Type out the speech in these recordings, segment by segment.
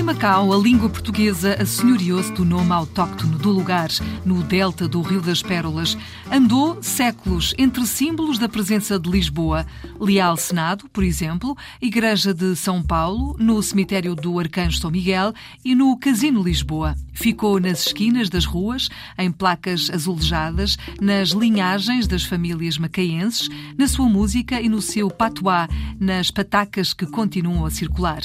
Em Macau, a língua portuguesa assenhoriou-se do nome autóctono do lugar, no delta do Rio das Pérolas. Andou séculos entre símbolos da presença de Lisboa. Leal Senado, por exemplo, Igreja de São Paulo, no cemitério do Arcanjo São Miguel e no Casino Lisboa. Ficou nas esquinas das ruas, em placas azulejadas, nas linhagens das famílias macaenses, na sua música e no seu patuá, nas patacas que continuam a circular.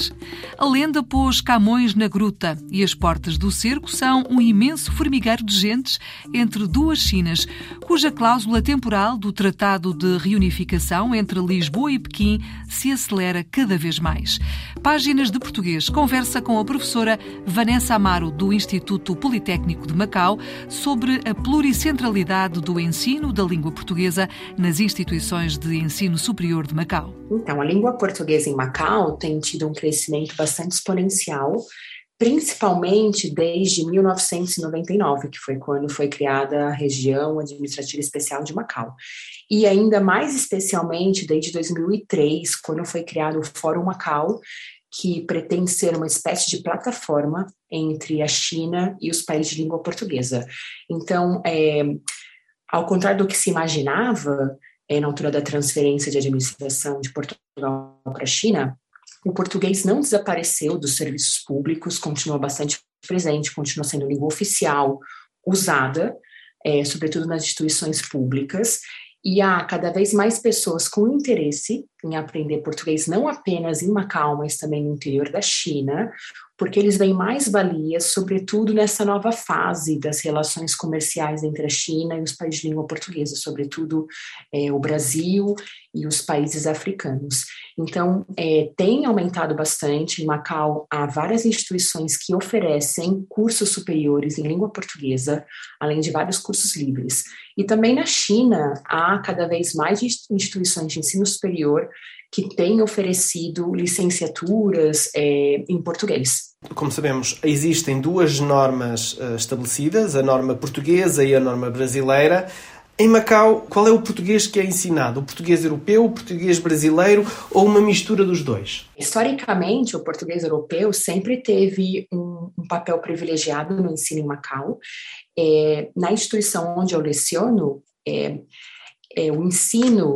A lenda pôs Camões na Gruta e as portas do cerco são um imenso formigueiro de gentes entre duas Chinas, cuja cláusula temporal do Tratado de Reunificação entre Lisboa e Pequim se acelera cada vez mais. Páginas de Português conversa com a professora Vanessa Amaro, do Instituto Politécnico de Macau, sobre a pluricentralidade do ensino da língua portuguesa nas instituições de ensino superior de Macau. Então, a língua portuguesa em Macau tem tido um crescimento bastante exponencial principalmente desde 1999, que foi quando foi criada a região administrativa especial de Macau. E ainda mais especialmente desde 2003, quando foi criado o Fórum Macau, que pretende ser uma espécie de plataforma entre a China e os países de língua portuguesa. Então, é, ao contrário do que se imaginava, é, na altura da transferência de administração de Portugal para a China, o português não desapareceu dos serviços públicos, continua bastante presente, continua sendo língua oficial, usada, é, sobretudo nas instituições públicas, e há cada vez mais pessoas com interesse em aprender português, não apenas em Macau, mas também no interior da China, porque eles veem mais valias, sobretudo nessa nova fase das relações comerciais entre a China e os países de língua portuguesa, sobretudo é, o Brasil e os países africanos. Então, é, tem aumentado bastante. Em Macau, há várias instituições que oferecem cursos superiores em língua portuguesa, além de vários cursos livres. E também na China, há cada vez mais instituições de ensino superior que têm oferecido licenciaturas é, em português. Como sabemos, existem duas normas uh, estabelecidas, a norma portuguesa e a norma brasileira. Em Macau, qual é o português que é ensinado? O português europeu, o português brasileiro ou uma mistura dos dois? Historicamente, o português europeu sempre teve um, um papel privilegiado no ensino em Macau. É, na instituição onde eu leciono, é, é, o ensino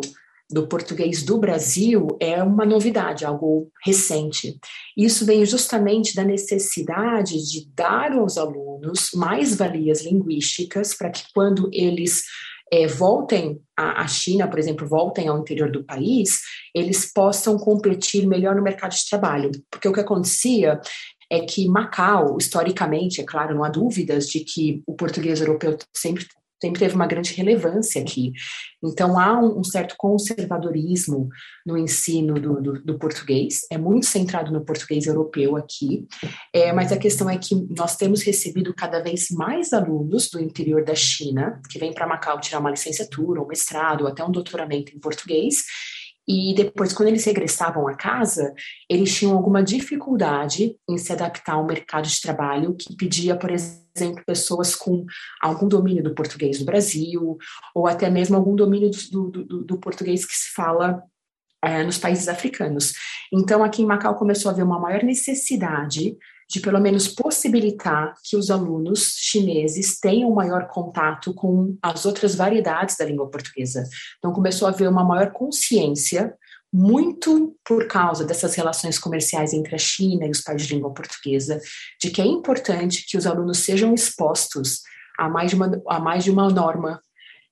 do português do Brasil é uma novidade, algo recente. Isso vem justamente da necessidade de dar aos alunos mais valias linguísticas para que quando eles é, voltem à China, por exemplo, voltem ao interior do país, eles possam competir melhor no mercado de trabalho. Porque o que acontecia é que Macau, historicamente, é claro, não há dúvidas de que o português europeu sempre sempre teve uma grande relevância aqui. Então, há um, um certo conservadorismo no ensino do, do, do, português, é muito centrado no português europeu aqui, é, mas a questão é que nós temos recebido cada vez mais alunos do interior da China, que vêm para Macau tirar uma licenciatura, um mestrado, até um doutoramento em português, e depois, quando eles regressavam a casa, eles tinham alguma dificuldade em se adaptar ao mercado de trabalho que pedia, por exemplo, pessoas com algum domínio do português do Brasil, ou até mesmo algum domínio do, do, do português que se fala é, nos países africanos. Então, aqui em Macau começou a haver uma maior necessidade de pelo menos possibilitar que os alunos chineses tenham maior contato com as outras variedades da língua portuguesa. Então começou a haver uma maior consciência muito por causa dessas relações comerciais entre a China e os países de língua portuguesa, de que é importante que os alunos sejam expostos a mais de uma, a mais de uma norma,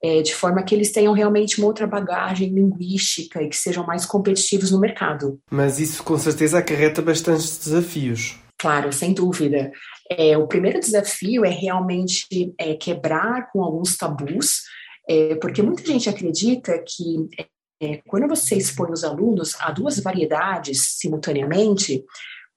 é, de forma que eles tenham realmente uma outra bagagem linguística e que sejam mais competitivos no mercado. Mas isso com certeza acarreta bastantes desafios. Claro, sem dúvida. É, o primeiro desafio é realmente é, quebrar com alguns tabus, é, porque muita gente acredita que é, quando você expõe os alunos a duas variedades simultaneamente,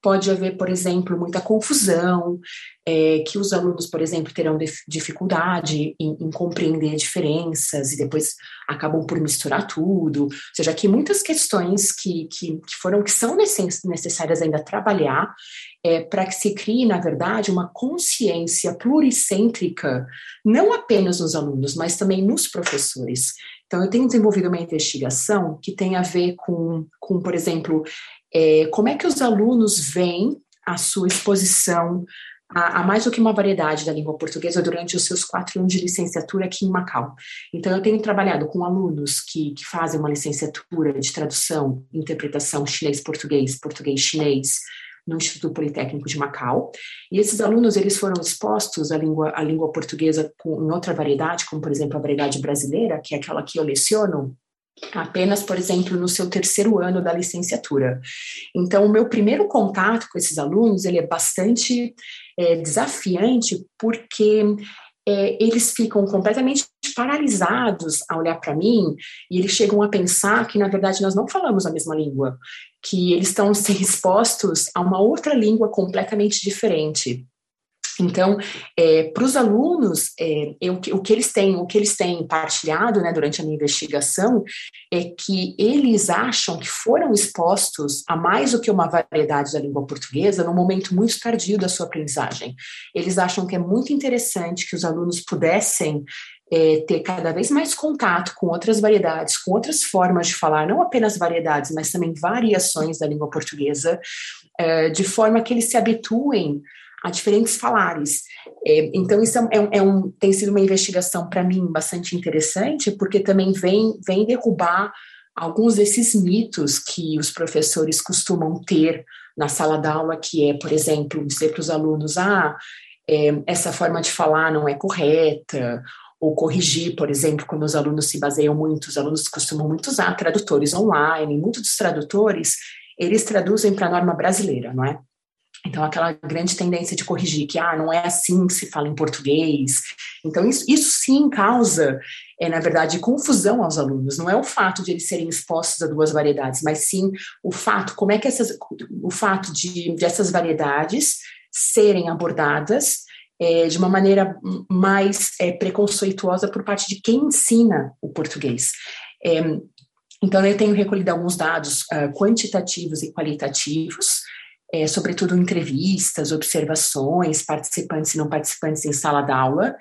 pode haver, por exemplo, muita confusão, é, que os alunos, por exemplo, terão dificuldade em, em, compreender diferenças e depois acabam por misturar tudo. Ou seja, aqui muitas questões que, que, que foram, que são necessárias ainda trabalhar é, para que se crie, na verdade, uma consciência pluricêntrica, não apenas nos alunos, mas também nos professores. Então, eu tenho desenvolvido uma investigação que tem a ver com, com por exemplo, é, como é que os alunos veem a sua exposição a, a, mais do que uma variedade da língua portuguesa durante os seus quatro anos de licenciatura aqui em Macau. Então, eu tenho trabalhado com alunos que, que fazem uma licenciatura de tradução, interpretação chinês-português, português-chinês, no Instituto Politécnico de Macau. E esses alunos eles foram expostos à língua, à língua portuguesa com, em outra variedade, como por exemplo a variedade brasileira, que é aquela que eu leciono, apenas, por exemplo, no seu terceiro ano da licenciatura. Então, o meu primeiro contato com esses alunos, ele é bastante é, desafiante, porque é, eles ficam completamente paralisados a olhar para mim e eles chegam a pensar que, na verdade, nós não falamos a mesma língua, que eles estão se expostos a uma outra língua completamente diferente. Então, é, para os alunos, é, eu, o que eles têm, o que eles têm partilhado, né, durante a minha investigação, é que eles acham que foram expostos a mais do que uma variedade da língua portuguesa num momento muito tardio da sua aprendizagem. Eles acham que é muito interessante que os alunos pudessem é, ter cada vez mais contato com outras variedades, com outras formas de falar, não apenas variedades, mas também variações da língua portuguesa, é, de forma que eles se habituem a diferentes falares. É, então, isso é, é, é, um, tem sido uma investigação, para mim, bastante interessante, porque também vem, vem derrubar alguns desses mitos que os professores costumam ter na sala de aula, que é, por exemplo, dizer para os alunos, ah, é, essa forma de falar não é correta, ou corrigir, por exemplo, quando os alunos se baseiam muito, os alunos costumam muito usar tradutores online, muitos dos tradutores, eles traduzem para a norma brasileira, não é? Então, aquela grande tendência de corrigir que, ah, não é assim que se fala em português. Então, isso, isso sim causa, é, na verdade, confusão aos alunos. Não é o fato de eles serem expostos a duas variedades, mas sim o fato, como é que essas, o fato de, de essas variedades serem abordadas é, de uma maneira mais é, preconceituosa por parte de quem ensina o português. É, então, eu tenho recolhido alguns dados uh, quantitativos e qualitativos é, sobretudo entrevistas, observações, participantes e não participantes em sala d'aula.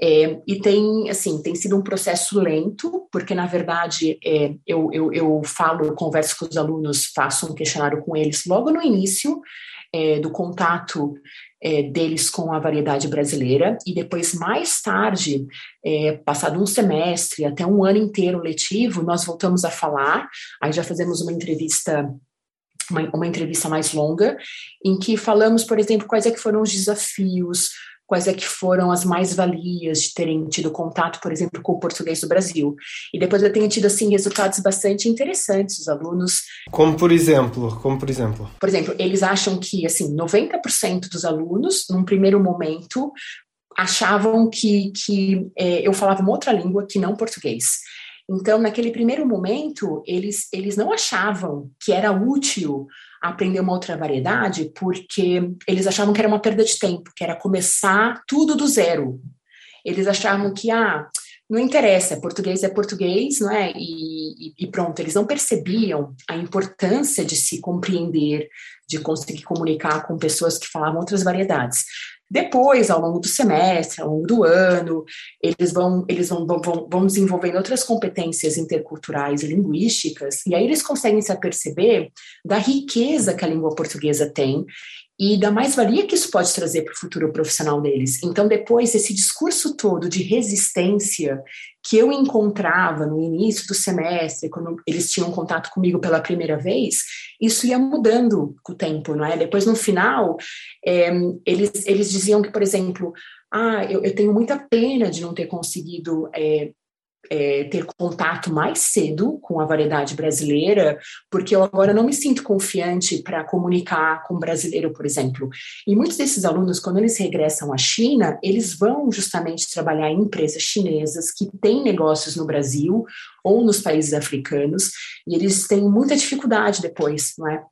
É, e tem, assim, tem sido um processo lento, porque, na verdade, é, eu, eu, eu falo, converso com os alunos, faço um questionário com eles logo no início é, do contato é, deles com a variedade brasileira, e depois, mais tarde, é, passado um semestre, até um ano inteiro letivo, nós voltamos a falar, aí já fazemos uma entrevista uma, uma entrevista mais longa, em que falamos, por exemplo, quais é que foram os desafios, quais é que foram as mais-valias de terem tido contato, por exemplo, com o português do Brasil. E depois eu tenho tido, assim, resultados bastante interessantes. Os alunos... Como por exemplo? Como por exemplo? Por exemplo, eles acham que, assim, 90% dos alunos, num primeiro momento, achavam que, que é, eu falava uma outra língua que não português. Então, naquele primeiro momento, eles, eles não achavam que era útil aprender uma outra variedade, porque eles achavam que era uma perda de tempo, que era começar tudo do zero. Eles achavam que, ah, não interessa, português é português, não é? E, e, pronto, eles não percebiam a importância de se compreender, de conseguir comunicar com pessoas que falavam outras variedades. Depois, ao longo do semestre, ao longo do ano, eles vão, eles vão, vão, vão desenvolvendo outras competências interculturais e linguísticas, e aí eles conseguem se aperceber da riqueza que a língua portuguesa tem e da mais-valia que isso pode trazer para o futuro profissional deles. Então, depois, esse discurso todo de resistência que eu encontrava no início do semestre, quando eles tinham contato comigo pela primeira vez, isso ia mudando com o tempo, não é? Depois, no final, é, eles, eles diziam que, por exemplo, ah, eu, eu, tenho muita pena de não ter conseguido é, é, ter contato mais cedo com a variedade brasileira, porque eu agora não me sinto confiante para comunicar com o brasileiro, por exemplo. E muitos desses alunos, quando eles regressam à China, eles vão justamente trabalhar em empresas chinesas que têm negócios no Brasil ou nos países africanos, e eles têm muita dificuldade depois, não é?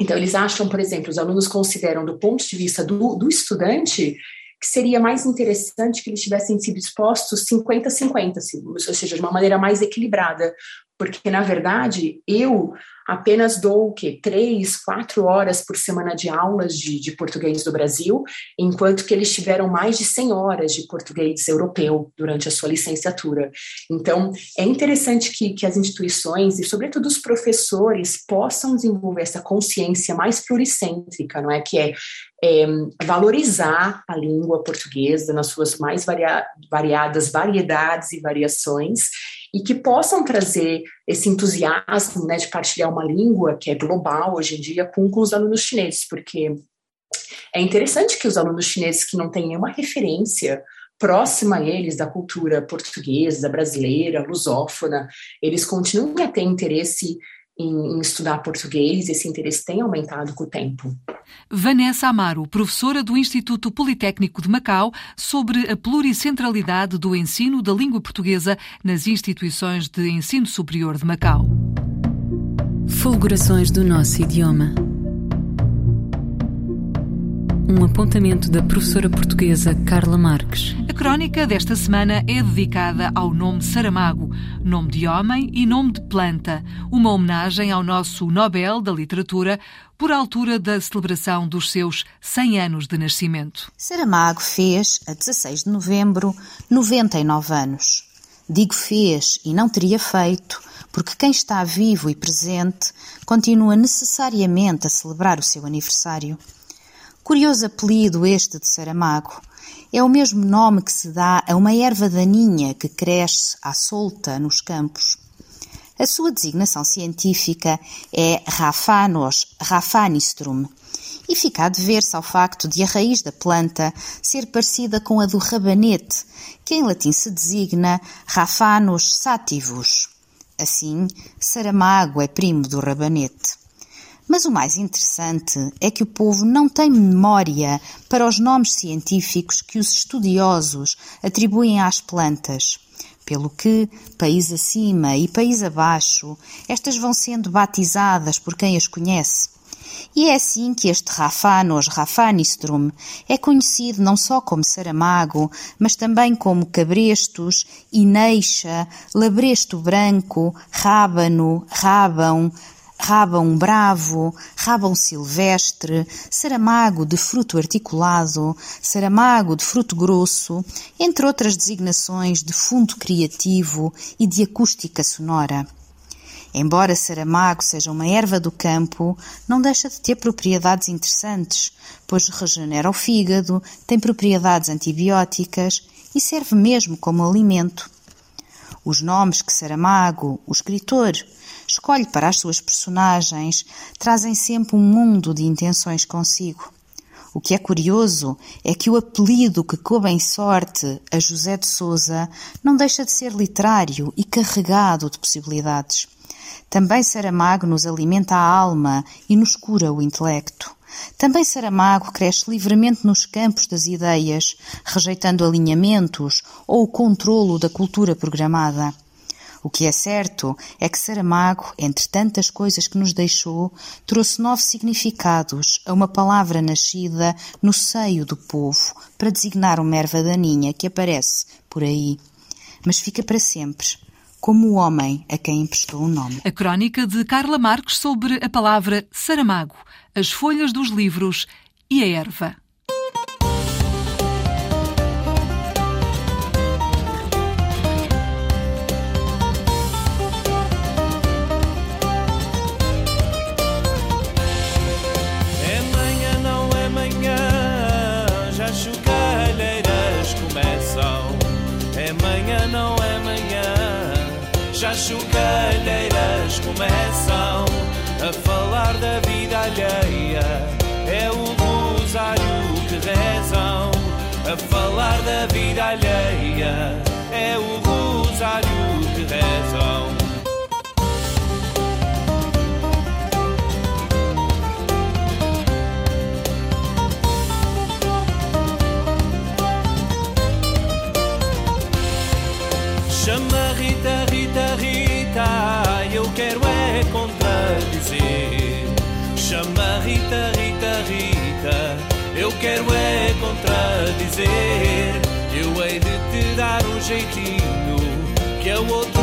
Então, eles acham, por exemplo, os alunos consideram, do ponto de vista do, do estudante, que seria mais interessante que eles tivessem sido expostos 50-50, assim, ou seja, de uma maneira mais equilibrada, porque, na verdade, eu apenas dou o quê? Três, quatro horas por semana de aulas de, de, português do Brasil, enquanto que eles tiveram mais de 100 horas de português europeu durante a sua licenciatura. Então, é interessante que, que as instituições, e sobretudo os professores, possam desenvolver essa consciência mais pluricêntrica, não é? Que é é, valorizar a língua portuguesa nas suas mais varia variadas variedades e variações e que possam trazer esse entusiasmo né, de partilhar uma língua que é global hoje em dia com, com os alunos chineses, porque é interessante que os alunos chineses que não têm nenhuma referência próxima a eles da cultura portuguesa, brasileira, lusófona, eles continuem a ter interesse em, em estudar português, esse interesse tem aumentado com o tempo. Vanessa Amaro, professora do Instituto Politécnico de Macau, sobre a pluricentralidade do ensino da língua portuguesa nas instituições de ensino superior de Macau. Fulgurações do nosso idioma um apontamento da professora portuguesa Carla Marques. A crónica desta semana é dedicada ao nome Saramago, nome de homem e nome de planta, uma homenagem ao nosso Nobel da Literatura por altura da celebração dos seus 100 anos de nascimento. Saramago fez, a 16 de novembro, 99 anos. Digo fez e não teria feito, porque quem está vivo e presente continua necessariamente a celebrar o seu aniversário. Curioso apelido este de Saramago. É o mesmo nome que se dá a uma erva daninha que cresce à solta nos campos. A sua designação científica é Raphanos raphanistrum e fica a dever-se ao facto de a raiz da planta ser parecida com a do rabanete, que em latim se designa Raphanus sativus. Assim, Saramago é primo do rabanete. Mas o mais interessante é que o povo não tem memória para os nomes científicos que os estudiosos atribuem às plantas. Pelo que, país acima e país abaixo, estas vão sendo batizadas por quem as conhece. E é assim que este Raphanos raphanistrum é conhecido não só como Saramago, mas também como cabrestos, ineixa, labresto branco, rábano, rábão, rabão bravo, rabão silvestre, saramago de fruto articulado, saramago de fruto grosso, entre outras designações de fundo criativo e de acústica sonora. Embora Saramago seja uma erva do campo, não deixa de ter propriedades interessantes, pois regenera o fígado, tem propriedades antibióticas e serve mesmo como alimento. Os nomes que Saramago, o escritor, escolhe para as suas personagens trazem sempre um mundo de intenções consigo. O que é curioso é que o apelido que coube em sorte a José de Souza não deixa de ser literário e carregado de possibilidades. Também Saramago nos alimenta a alma e nos cura o intelecto. Também Saramago cresce livremente nos campos das ideias, rejeitando alinhamentos ou o controlo da cultura programada. O que é certo é que Saramago, entre tantas coisas que nos deixou, trouxe novos significados a uma palavra nascida no seio do povo para designar uma erva daninha que aparece por aí, mas fica para sempre como o homem a quem emprestou o nome. A crónica de Carla Marques sobre a palavra Saramago, as folhas dos livros e a erva. Já chocalheiras começam a falar da vida alheia. É o rosário que rezam a falar da vida alheia. É o rosário que rezam. quero é contradizer. Eu hei de te dar um jeitinho que é a outro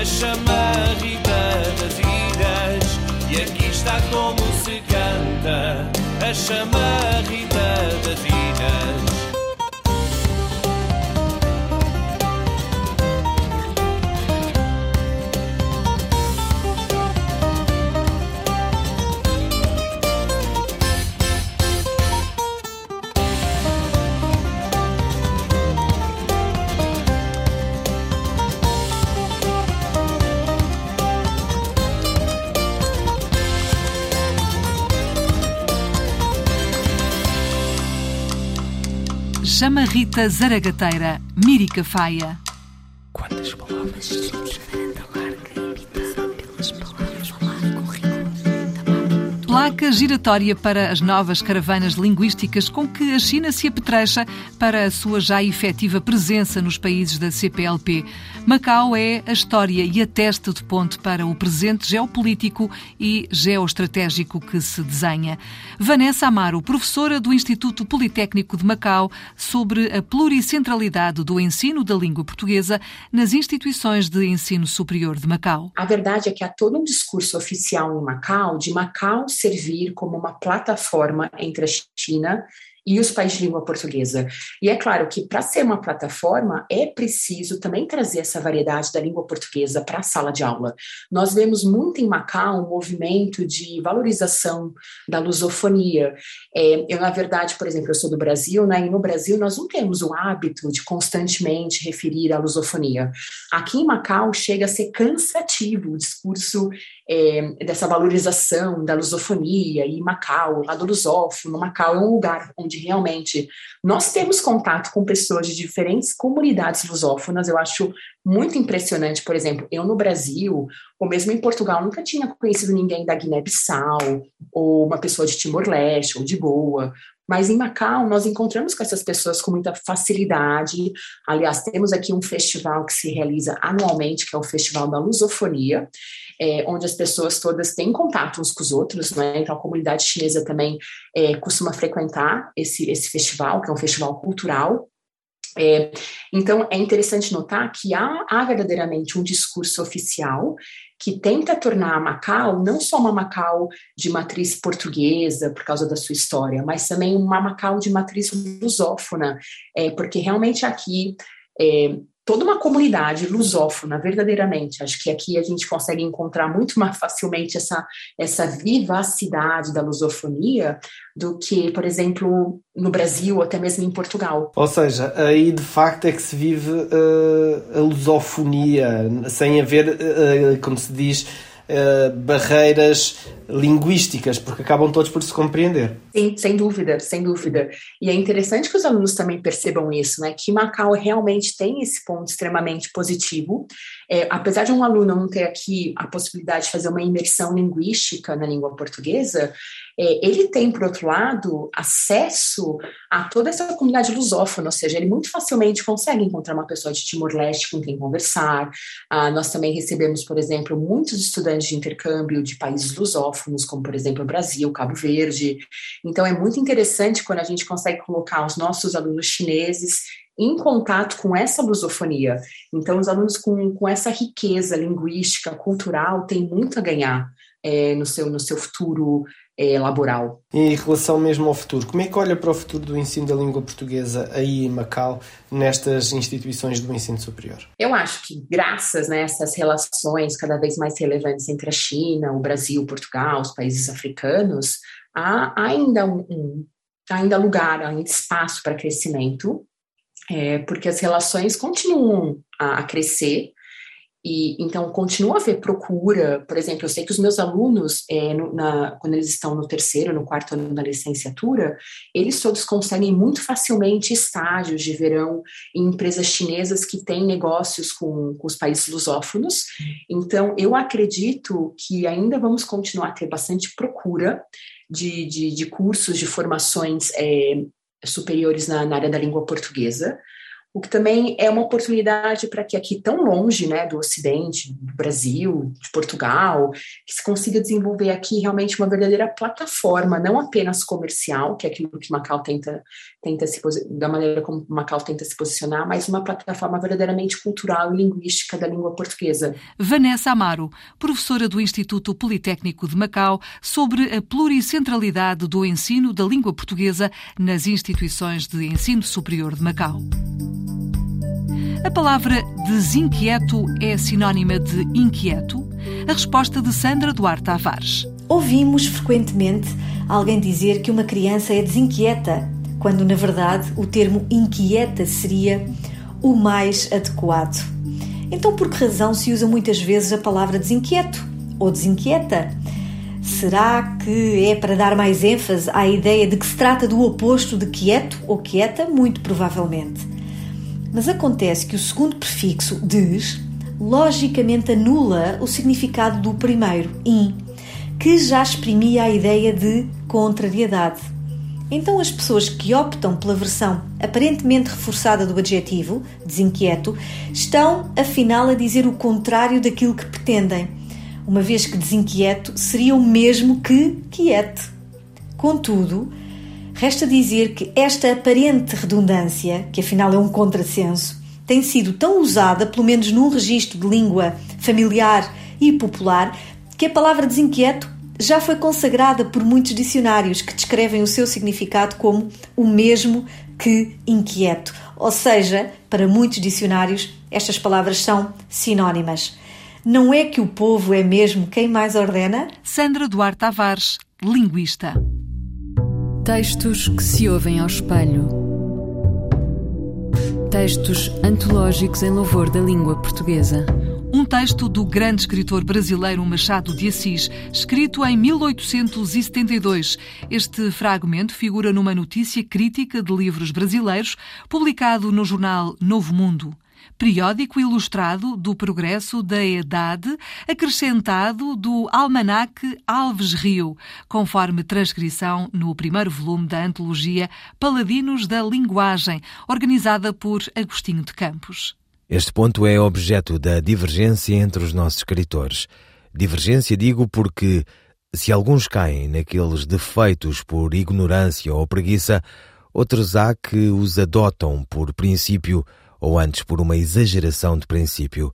a chamarrita das ilhas. E aqui está como se canta a chamarrita Chama Rita Zaragateira, Mírica Faia. Quantas palavras? Placa giratória para as novas caravanas linguísticas com que a China se apetrecha para a sua já efetiva presença nos países da CPLP. Macau é a história e a testa de ponte para o presente geopolítico e geoestratégico que se desenha. Vanessa Amaro, professora do Instituto Politécnico de Macau, sobre a pluricentralidade do ensino da língua portuguesa nas instituições de ensino superior de Macau. A verdade é que há todo um discurso oficial em Macau de Macau servir como uma plataforma entre a China e os países de língua portuguesa. E é claro que para ser uma plataforma é preciso também trazer essa variedade da língua portuguesa para a sala de aula. Nós vemos muito em Macau um movimento de valorização da lusofonia. É, eu, na verdade, por exemplo, eu sou do Brasil, né, e no Brasil nós não temos o hábito de constantemente referir à lusofonia. Aqui em Macau chega a ser cansativo o discurso é, dessa valorização da lusofonia e Macau, lá do lusófono, Macau é um lugar onde realmente nós temos contato com pessoas de diferentes comunidades lusófonas, eu acho muito impressionante, por exemplo, eu no Brasil, ou mesmo em Portugal, nunca tinha conhecido ninguém da Guiné-Bissau, ou uma pessoa de Timor-Leste, ou de Goa, mas em Macau, nós encontramos com essas pessoas com muita facilidade. Aliás, temos aqui um festival que se realiza anualmente, que é o Festival da Lusofonia, é, onde as pessoas todas têm contato uns com os outros, né? Então, a comunidade chinesa também é, costuma frequentar esse, esse festival, que é um festival cultural. É, então, é interessante notar que há, há verdadeiramente um discurso oficial que tenta tornar a Macau não só uma Macau de matriz portuguesa por causa da sua história, mas também uma Macau de matriz lusófona, é, porque realmente aqui é, toda uma comunidade lusófona, verdadeiramente. Acho que aqui a gente consegue encontrar muito mais facilmente essa, essa vivacidade da lusofonia do que, por exemplo, no Brasil ou até mesmo em Portugal. Ou seja, aí de facto é que se vive uh, a lusofonia, sem haver, uh, como se diz, uh, barreiras linguísticas, porque acabam todos por se compreender. Sim, sem dúvida, sem dúvida. E é interessante que os alunos também percebam isso, né? Que Macau realmente tem esse ponto extremamente positivo. É, apesar de um aluno não ter aqui a possibilidade de fazer uma imersão linguística na língua portuguesa, é, ele tem, por outro lado, acesso a toda essa comunidade lusófona, ou seja, ele muito facilmente consegue encontrar uma pessoa de Timor-Leste com quem conversar. Ah, nós também recebemos, por exemplo, muitos estudantes de intercâmbio de países lusófonos, como, por exemplo, o Brasil, Cabo Verde. Então, é muito interessante quando a gente consegue colocar os nossos alunos chineses em contato com essa lusofonia. Então, os alunos com, com essa riqueza linguística, cultural, têm muito a ganhar é, no, seu, no seu futuro é, laboral. Em relação mesmo ao futuro, como é que olha para o futuro do ensino da língua portuguesa aí em Macau, nestas instituições do ensino superior? Eu acho que graças a né, essas relações cada vez mais relevantes entre a China, o Brasil, Portugal, os países africanos, há ainda um, um ainda lugar, ainda espaço para crescimento, é, porque as relações continuam a, a crescer, e então continua a haver procura, por exemplo, eu sei que os meus alunos, é, no, na, quando eles estão no terceiro, no quarto ano da licenciatura, eles todos conseguem muito facilmente estágios de verão em empresas chinesas que têm negócios com, com os países lusófonos. Então, eu acredito que ainda vamos continuar a ter bastante procura de, de, de cursos, de formações é, superiores na, na área da língua portuguesa o que também é uma oportunidade para que aqui tão longe, né, do Ocidente, do Brasil, de Portugal, que se consiga desenvolver aqui realmente uma verdadeira plataforma, não apenas comercial, que é aquilo que Macau tenta, tenta se da maneira como Macau tenta se posicionar, mas uma plataforma verdadeiramente cultural e linguística da língua portuguesa. Vanessa Amaro, professora do Instituto Politécnico de Macau, sobre a pluricentralidade do ensino da língua portuguesa nas instituições de ensino superior de Macau. A palavra desinquieto é sinónima de inquieto? A resposta de Sandra Duarte Tavares. Ouvimos frequentemente alguém dizer que uma criança é desinquieta, quando na verdade o termo inquieta seria o mais adequado. Então, por que razão se usa muitas vezes a palavra desinquieto ou desinquieta? Será que é para dar mais ênfase à ideia de que se trata do oposto de quieto ou quieta? Muito provavelmente. Mas acontece que o segundo prefixo des logicamente anula o significado do primeiro in, que já exprimia a ideia de contrariedade. Então, as pessoas que optam pela versão aparentemente reforçada do adjetivo, desinquieto, estão afinal a dizer o contrário daquilo que pretendem, uma vez que desinquieto seria o mesmo que quiete. Contudo, Resta dizer que esta aparente redundância, que afinal é um contrassenso, tem sido tão usada, pelo menos num registro de língua familiar e popular, que a palavra desinquieto já foi consagrada por muitos dicionários que descrevem o seu significado como o mesmo que inquieto. Ou seja, para muitos dicionários, estas palavras são sinónimas. Não é que o povo é mesmo quem mais ordena? Sandra Duarte Tavares, linguista. Textos que se ouvem ao espelho. Textos antológicos em louvor da língua portuguesa. Um texto do grande escritor brasileiro Machado de Assis, escrito em 1872. Este fragmento figura numa notícia crítica de livros brasileiros, publicado no jornal Novo Mundo periódico ilustrado do progresso da idade, acrescentado do Almanaque Alves Rio, conforme transcrição no primeiro volume da antologia Paladinos da Linguagem, organizada por Agostinho de Campos. Este ponto é objeto da divergência entre os nossos escritores. Divergência digo porque, se alguns caem naqueles defeitos por ignorância ou preguiça, outros há que os adotam por princípio ou antes por uma exageração de princípio.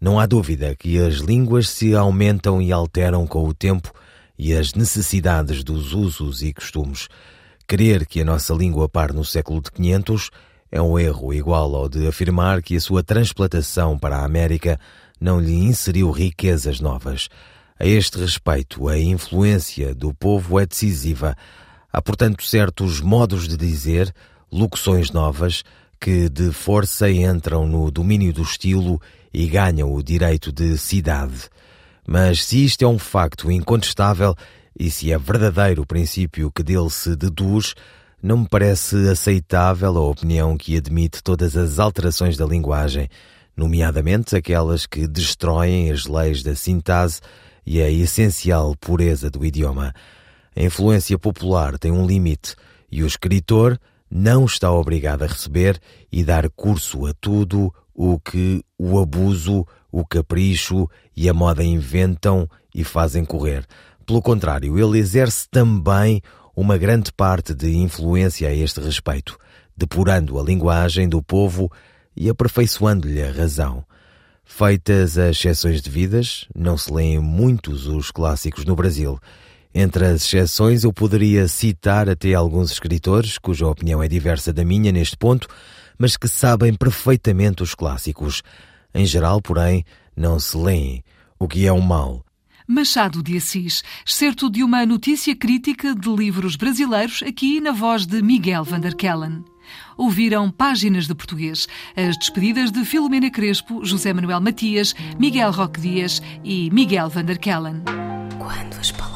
Não há dúvida que as línguas se aumentam e alteram com o tempo e as necessidades dos usos e costumes. Crer que a nossa língua par no século de 500 é um erro igual ao de afirmar que a sua transplantação para a América não lhe inseriu riquezas novas. A este respeito, a influência do povo é decisiva. Há, portanto, certos modos de dizer, locuções novas, que de força entram no domínio do estilo e ganham o direito de cidade. Mas se isto é um facto incontestável e se é verdadeiro o princípio que dele se deduz, não me parece aceitável a opinião que admite todas as alterações da linguagem, nomeadamente aquelas que destroem as leis da sintase e a essencial pureza do idioma. A influência popular tem um limite e o escritor não está obrigado a receber e dar curso a tudo o que o abuso, o capricho e a moda inventam e fazem correr. Pelo contrário, ele exerce também uma grande parte de influência a este respeito, depurando a linguagem do povo e aperfeiçoando-lhe a razão. Feitas as exceções devidas, não se leem muitos os clássicos no Brasil. Entre as exceções, eu poderia citar até alguns escritores, cuja opinião é diversa da minha neste ponto, mas que sabem perfeitamente os clássicos. Em geral, porém, não se leem, o que é um mal. Machado de Assis, excerto de uma notícia crítica de livros brasileiros, aqui na voz de Miguel van der Kellen. Ouviram páginas de português, as despedidas de Filomena Crespo, José Manuel Matias, Miguel Roque Dias e Miguel van der Kellen. Quando as palavras